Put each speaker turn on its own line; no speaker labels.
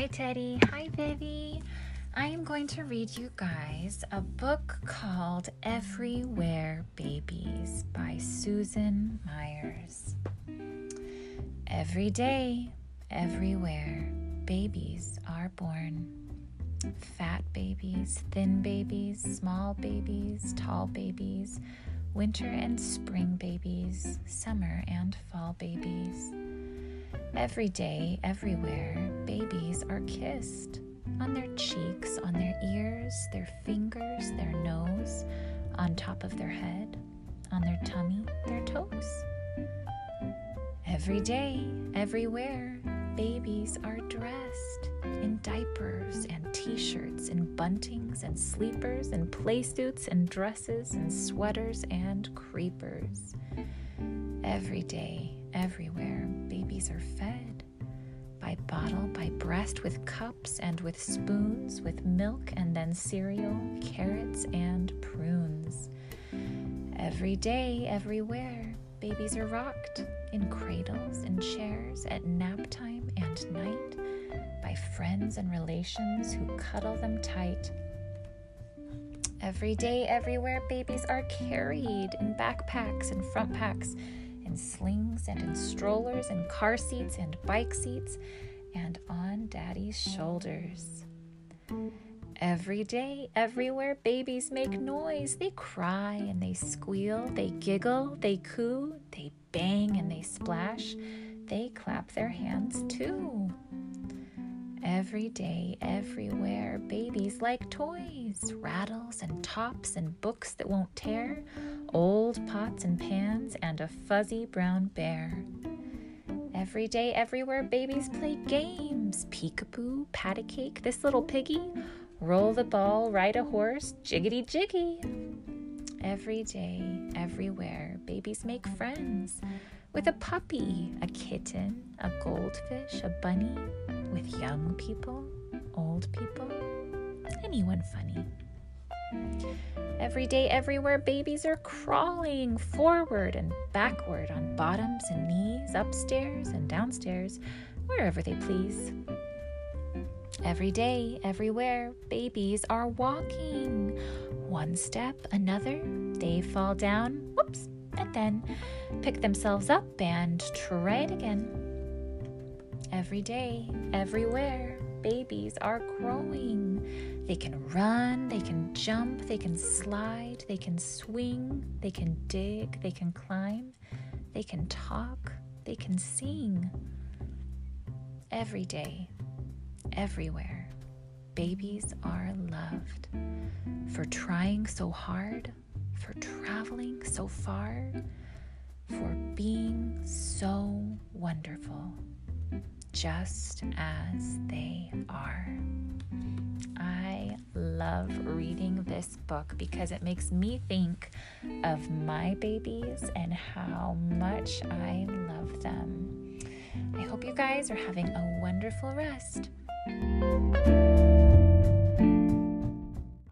Hi, Teddy. Hi, Vivi. I am going to read you guys a book called Everywhere Babies by Susan Meyers. Every day, everywhere, babies are born. Fat babies, thin babies, small babies, tall babies, winter and spring babies, summer and fall babies. Every day, everywhere, babies are kissed on their cheeks, on their ears, their fingers, their nose, on top of their head, on their tummy, their toes. Every day, everywhere, babies are dressed in diapers and t shirts and buntings and sleepers and play suits and dresses and sweaters and creepers. Every day, everywhere, babies are fed bottle, by breast, with cups and with spoons, with milk and then cereal, carrots and prunes. Every day, everywhere, babies are rocked in cradles and chairs at nap time and night by friends and relations who cuddle them tight. Every day, everywhere, babies are carried in backpacks and front packs in slings and in strollers and car seats and bike seats and on daddy's shoulders. Every day, everywhere, babies make noise. They cry and they squeal, they giggle, they coo, they bang and they splash. They clap their hands too. Every day, everywhere, babies like toys, rattles and tops and books that won't tear, old pots and pans, and a fuzzy brown bear. Every day, everywhere, babies play games peekaboo, pat a cake, this little piggy, roll the ball, ride a horse, jiggity jiggy. Every day, everywhere, babies make friends with a puppy, a kitten, a goldfish, a bunny, with young people, old people, anyone funny. Every day, everywhere, babies are crawling forward and backward on bottoms and knees, upstairs and downstairs, wherever they please. Every day, everywhere, babies are walking. One step, another, they fall down, whoops, and then pick themselves up and try it again. Every day, everywhere, babies are growing. They can run, they can jump, they can slide, they can swing, they can dig, they can climb, they can talk, they can sing. Every day, everywhere, babies are loved for trying so hard, for traveling so far, for being so wonderful, just as they are. I love reading this book because it makes me think of my babies and how much I love them. I hope you guys are having a wonderful rest.